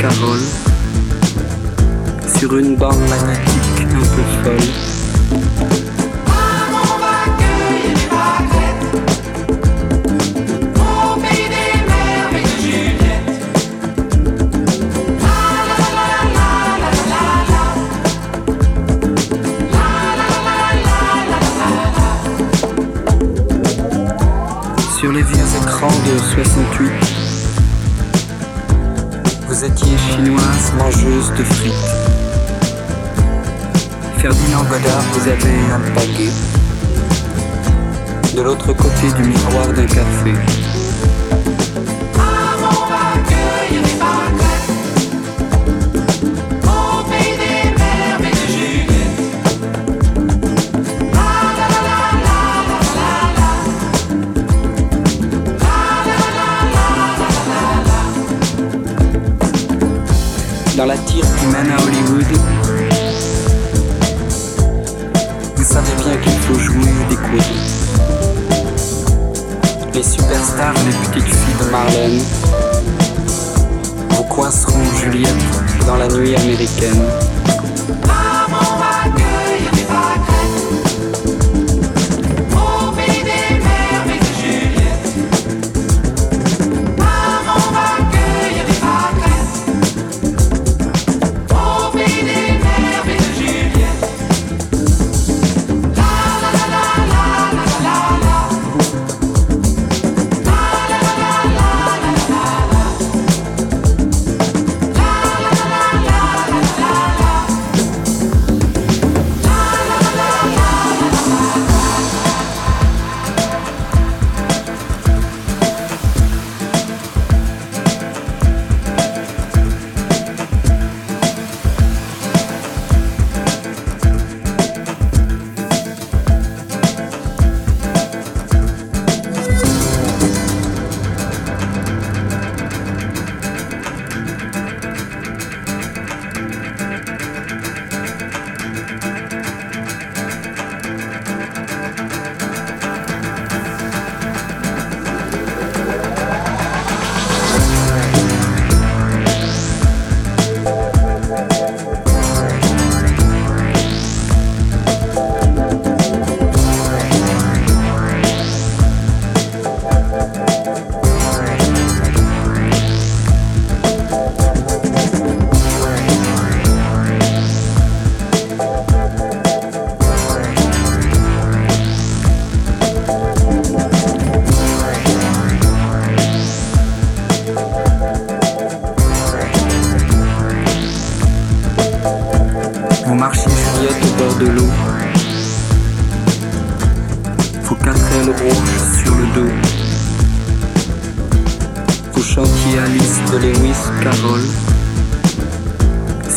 Carroll sur une bande magnétique un peu folle. Sur les vieux écrans de 68, chinoise mangeuse de frites. Ferdinand Godard vous avez alpagué de l'autre côté du miroir d'un café. Dans la tire qui mène à Hollywood, vous savez bien qu'il faut jouer des coudes. Les superstars, les petites filles de Marlène, vous coinceront Juliette dans la nuit américaine?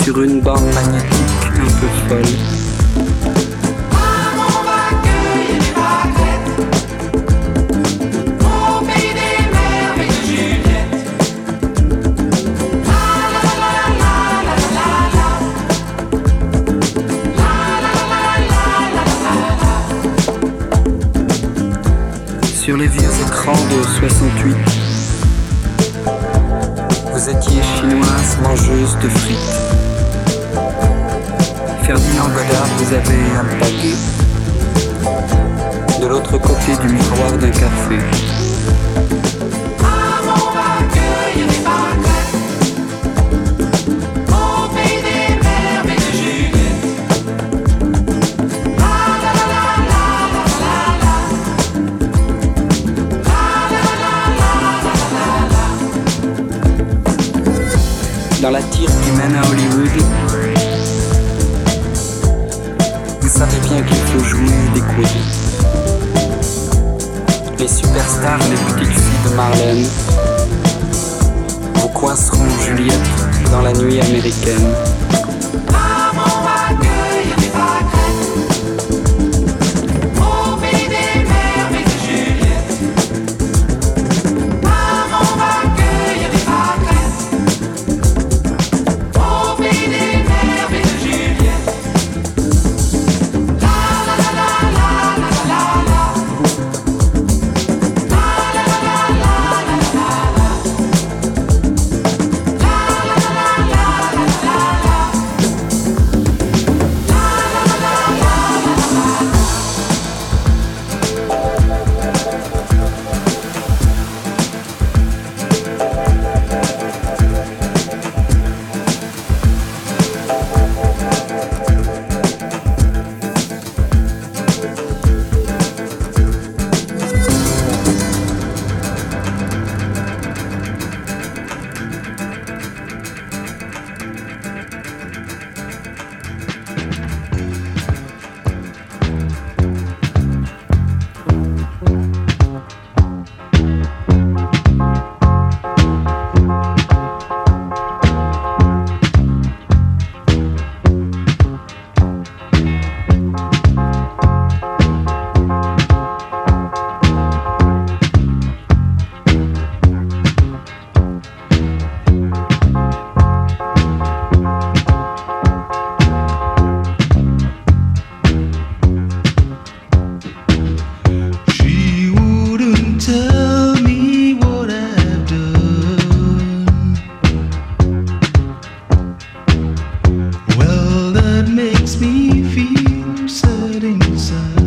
Sur une bande magnétique un peu folle. Sur les vieux écrans de 68, vous étiez chinoise mangeuse de frites. Ferdinand Godard vous avez alpagué de l'autre côté du miroir d'un café. inside.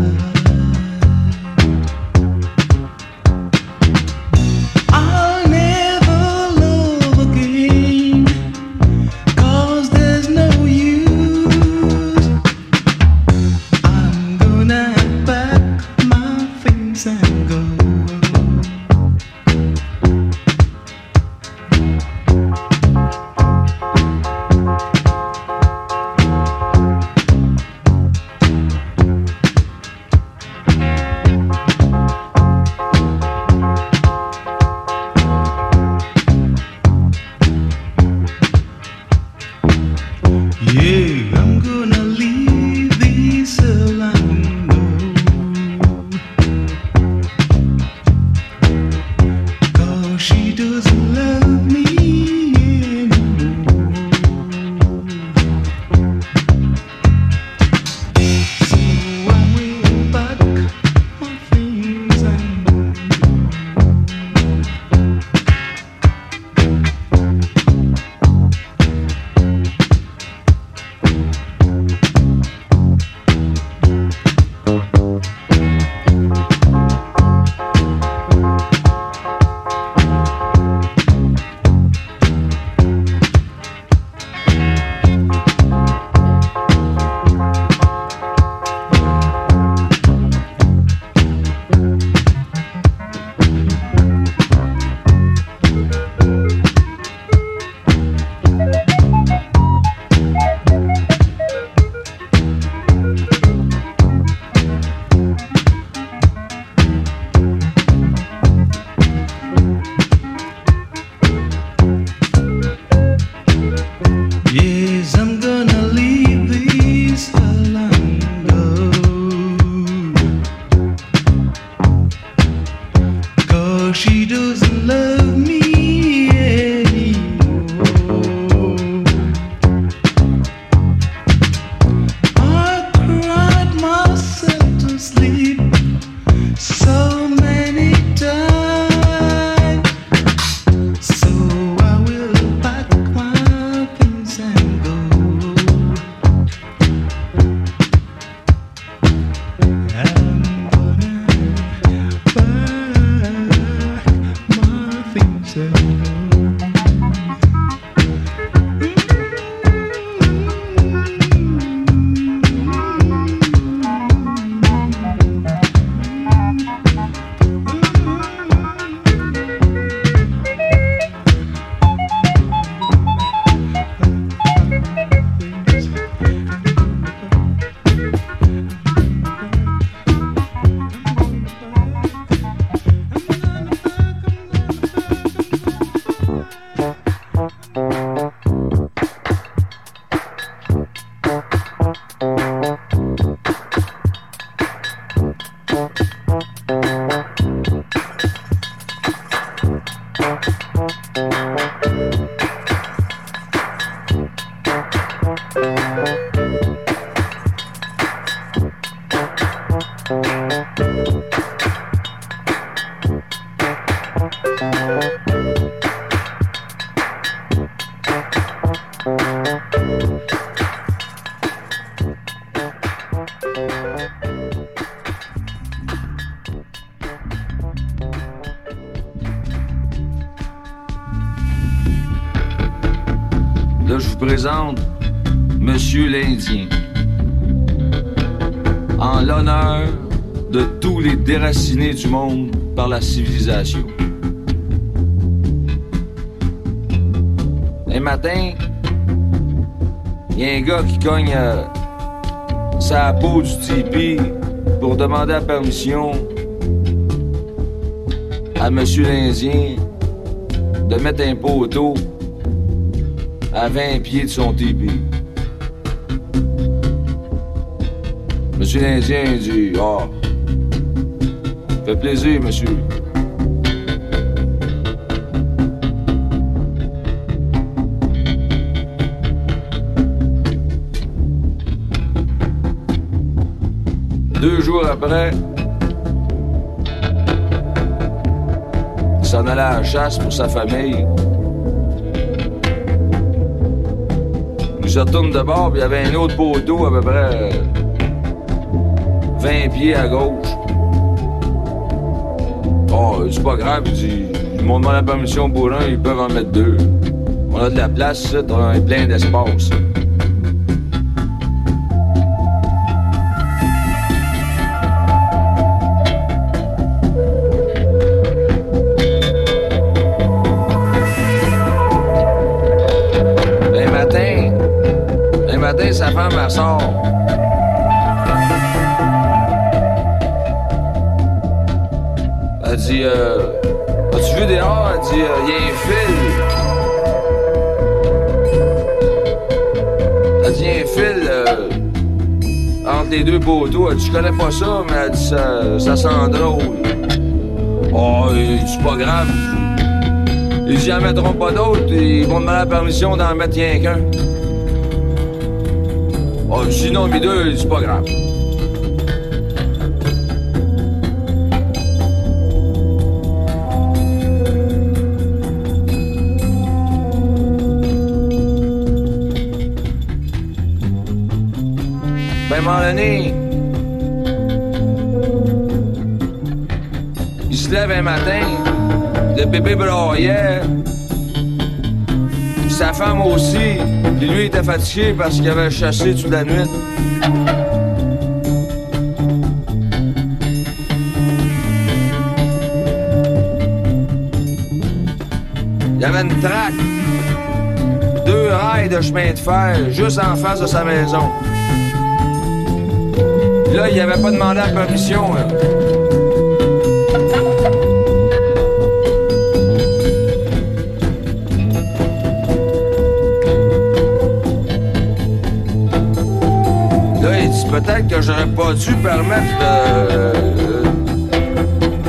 Qui cogne euh, sa peau du tipi pour demander la permission à Monsieur l'Indien de mettre un poteau à 20 pieds de son tipi. Monsieur l'Indien dit Ah, oh, fait plaisir, monsieur. Deux jours après, il s'en allait à la chasse pour sa famille. je retourne de bord, puis il y avait un autre poteau à peu près 20 euh, pieds à gauche. Oh, c'est pas grave, ils m'ont demandé la permission pour un, ils peuvent en mettre deux. On a de la place, on est plein d'espace. Les deux poteaux. Je connais pas ça, mais ça, ça sent drôle. Oh, c'est pas grave. Ils ils en mettront pas d'autres. Ils vont demander la permission d'en mettre rien qu'un. Oh, sinon, mes deux, c'est pas grave. Un moment donné, il se lève un matin, le bébé broyait, sa femme aussi. Puis lui, était fatigué parce qu'il avait chassé toute la nuit. Il y avait une traque. Deux rails de chemin de fer juste en face de sa maison. Là, il avait pas demandé la permission. Hein. peut-être que j'aurais pas dû permettre de.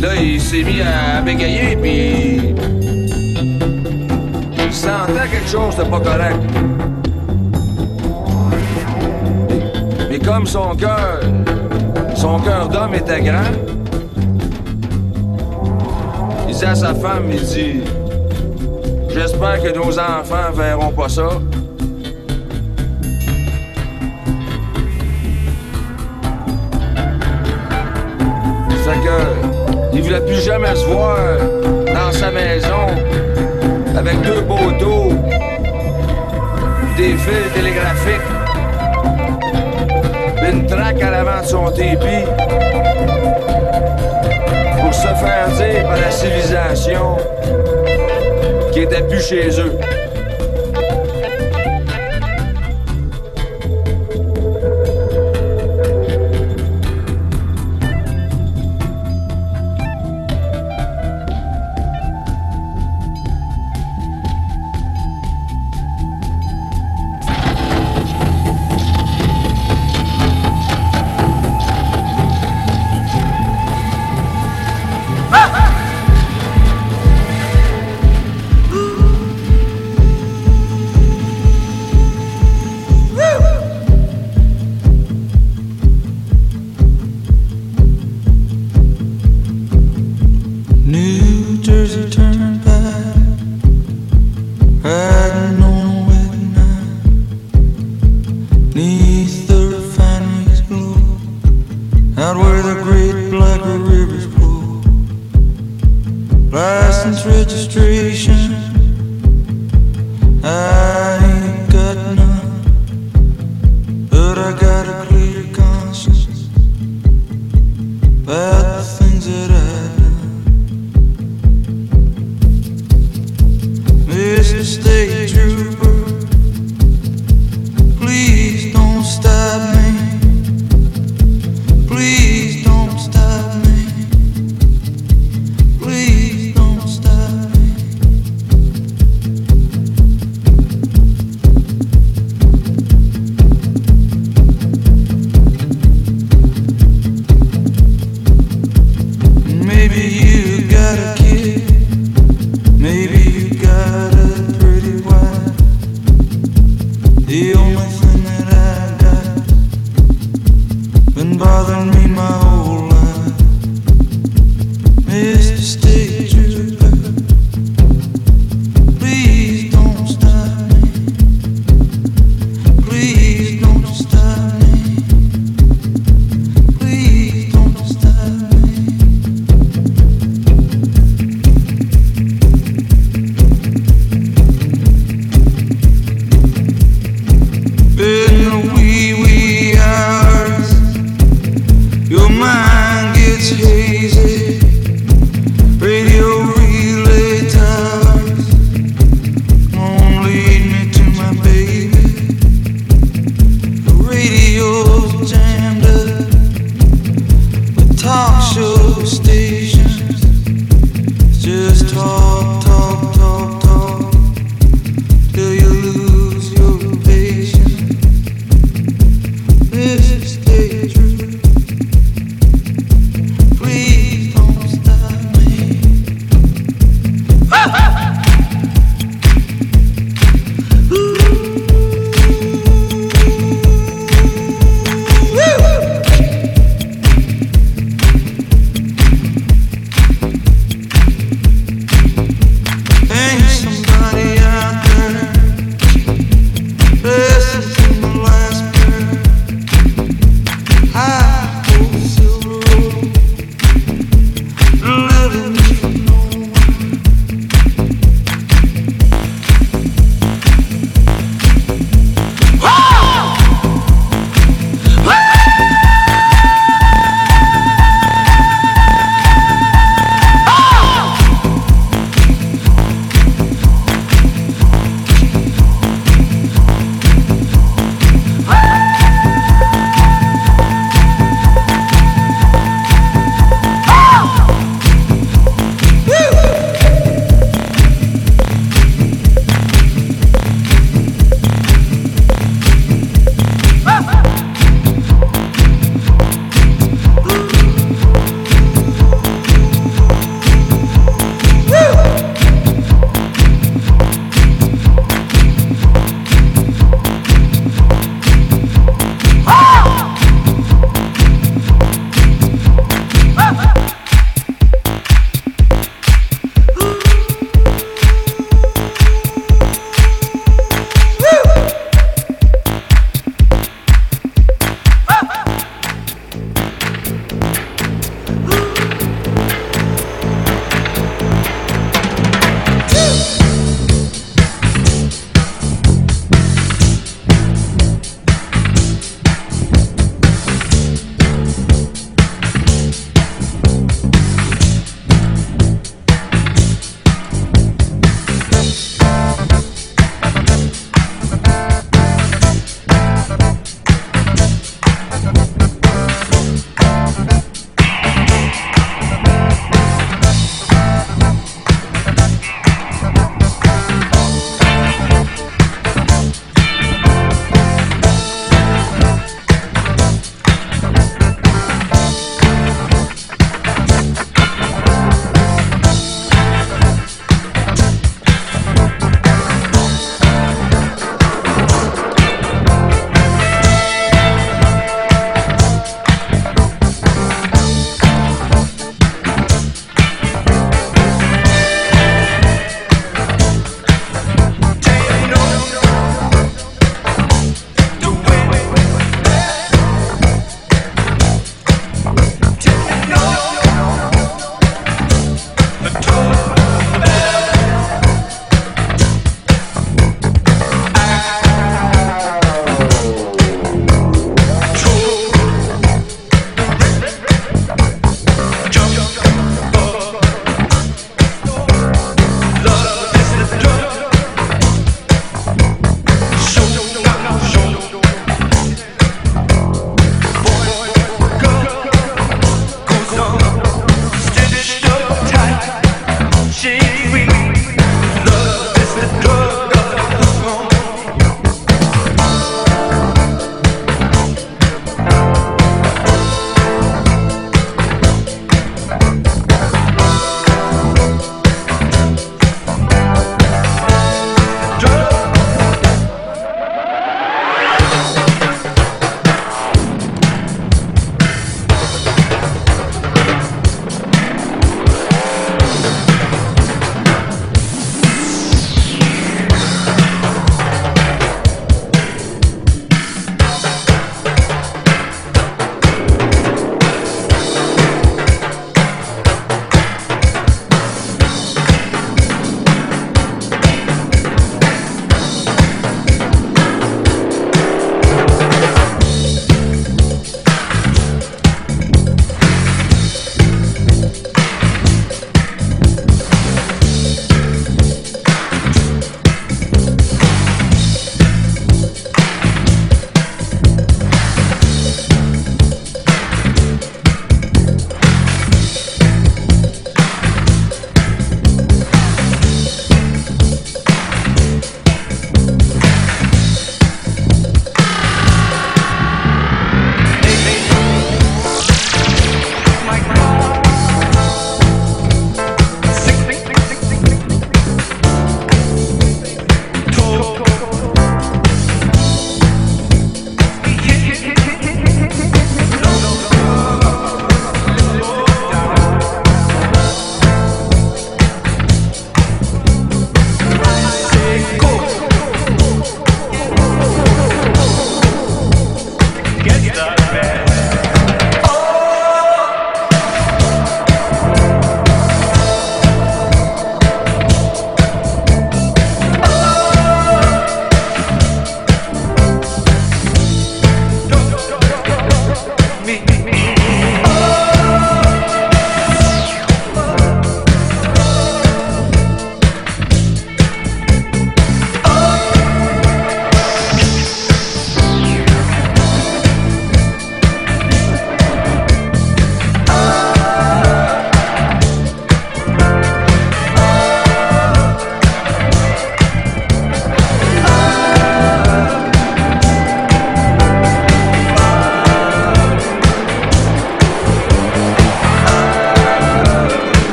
Là, il s'est mis à bégayé, puis. Il sentait quelque chose de pas correct. Mais comme son cœur, son cœur d'homme était grand, il dit à sa femme, il dit, j'espère que nos enfants verront pas ça. Fait que, il voulait plus jamais se voir dans sa maison avec deux poteaux, des fils télégraphiques, son tépi pour se faire dire par la civilisation qui était plus chez eux.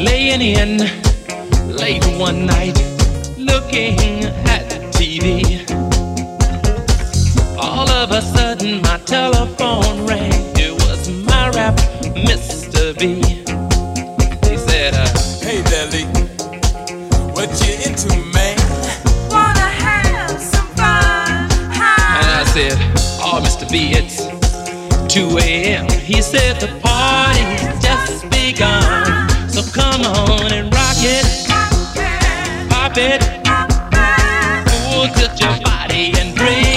laying in late one night, looking at TV. All of a sudden, my telephone rang. It was my rap, Mr. B. He said, uh, Hey, Deli, what you into, man? Wanna have some fun? And I said, Oh, Mr. B, it's 2 a.m. He said, The party's just begun. So come on and rock it, pop it, cool, tilt your body and breathe.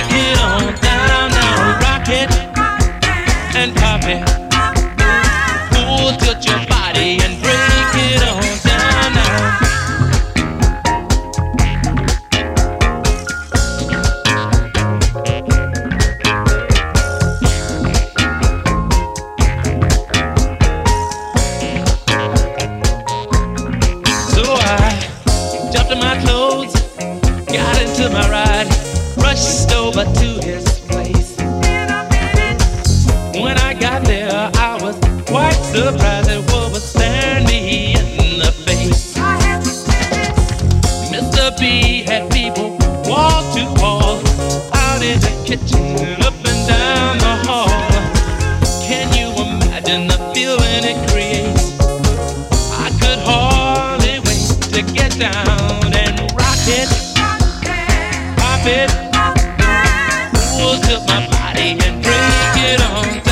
on and rock it, pop it, move to my body and break it on.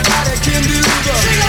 Nobody can do the